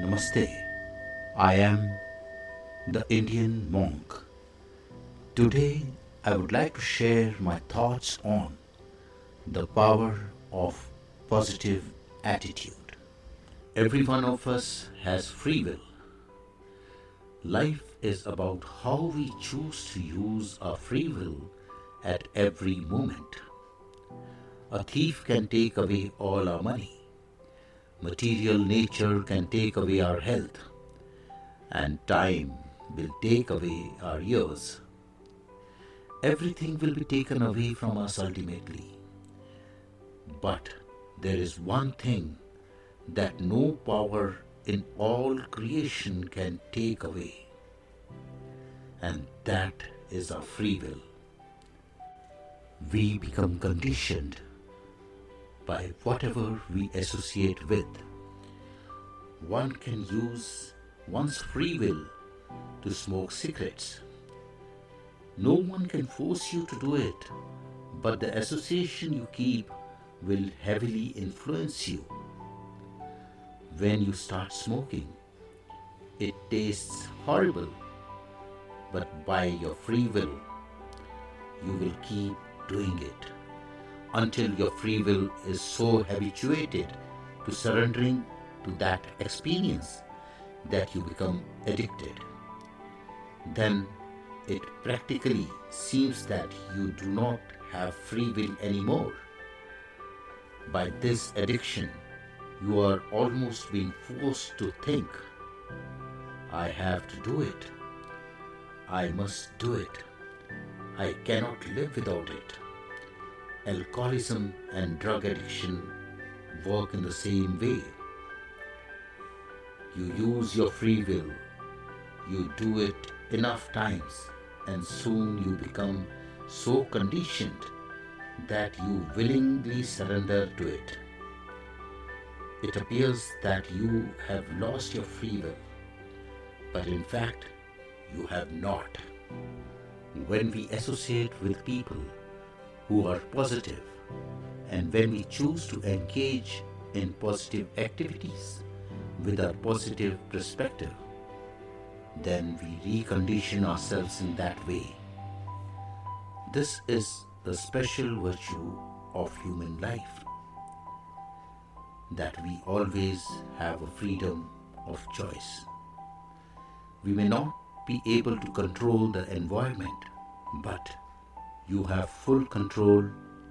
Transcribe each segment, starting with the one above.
Namaste. I am the Indian monk. Today I would like to share my thoughts on the power of positive attitude. Every one of us has free will. Life is about how we choose to use our free will at every moment. A thief can take away all our money. Material nature can take away our health. And time will take away our years. Everything will be taken away from us ultimately. But there is one thing that no power in all creation can take away, and that is our free will. We become conditioned by whatever we associate with. One can use one's free will to smoke cigarettes. No one can force you to do it, but the association you keep will heavily influence you. When you start smoking, it tastes horrible, but by your free will, you will keep doing it until your free will is so habituated to surrendering to that experience that you become addicted. Then it practically seems that you do not have free will anymore. By this addiction, you are almost being forced to think, I have to do it. I must do it. I cannot live without it. Alcoholism and drug addiction work in the same way. You use your free will, you do it enough times, and soon you become so conditioned that you willingly surrender to it. It appears that you have lost your free will, but in fact, you have not. When we associate with people who are positive, and when we choose to engage in positive activities with our positive perspective, then we recondition ourselves in that way. This is the special virtue of human life that we always have a freedom of choice. We may not be able to control the environment, but you have full control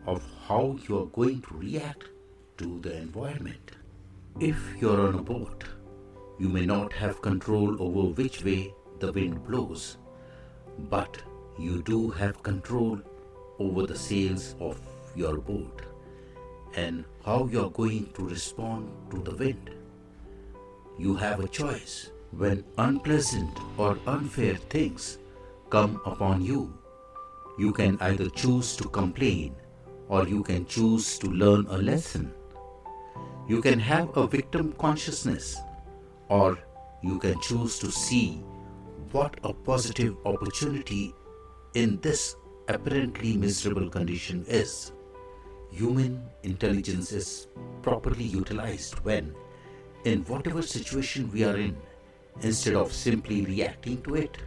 of how you are going to react to the environment. If you're on a boat, you may not have control over which way the wind blows, but you do have control over the sails of your boat and how you're going to respond to the wind. You have a choice when unpleasant or unfair things come upon you. You can either choose to complain or you can choose to learn a lesson. You can have a victim consciousness or you can choose to see what a positive opportunity in this apparently miserable condition is. Human intelligence is properly utilized when, in whatever situation we are in, instead of simply reacting to it,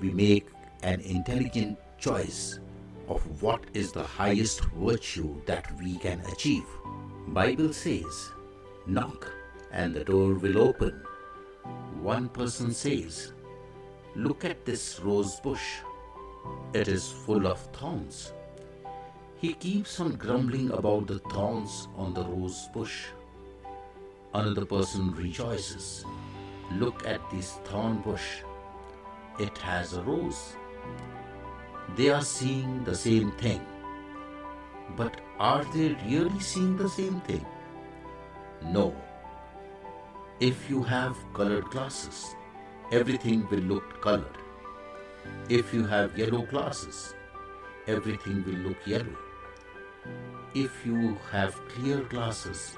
we make an intelligent choice of what is the highest virtue that we can achieve. Bible says, knock and the door will open. One person says, look at this rose bush it is full of thorns. He keeps on grumbling about the thorns on the rose bush. Another person rejoices. Look at this thorn bush. It has a rose. They are seeing the same thing. But are they really seeing the same thing? No. If you have colored glasses, everything will look colored. If you have yellow glasses, everything will look yellow. If you have clear glasses,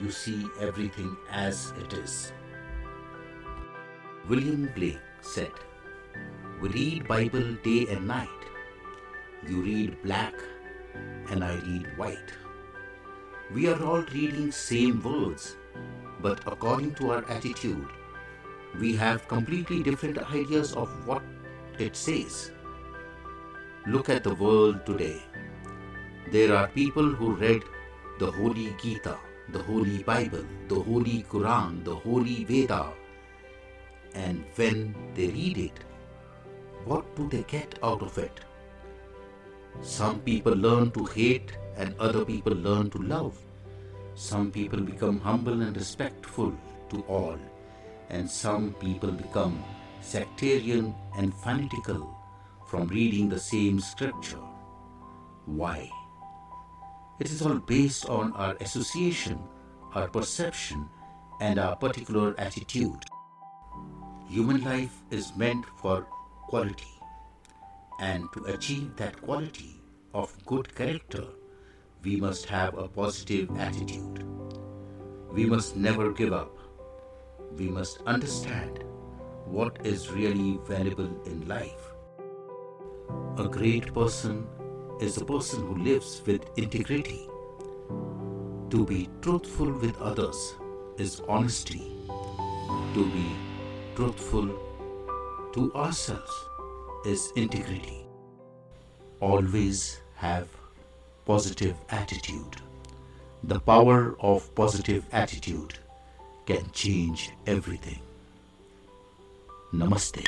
you see everything as it is. William Blake said, We read Bible day and night. You read black and I read white. We are all reading same words, but according to our attitude, we have completely different ideas of what it says. Look at the world today. There are people who read the Holy Gita, the Holy Bible, the Holy Quran, the Holy Veda, and when they read it, what do they get out of it? Some people learn to hate and other people learn to love. Some people become humble and respectful to all, and some people become sectarian and fanatical from reading the same scripture. Why? It is all based on our association, our perception, and our particular attitude. Human life is meant for quality, and to achieve that quality of good character, we must have a positive attitude. We must never give up. We must understand what is really valuable in life. A great person is a person who lives with integrity. To be truthful with others is honesty. To be truthful to ourselves is integrity. Always have positive attitude. The power of positive attitude can change everything. Namaste.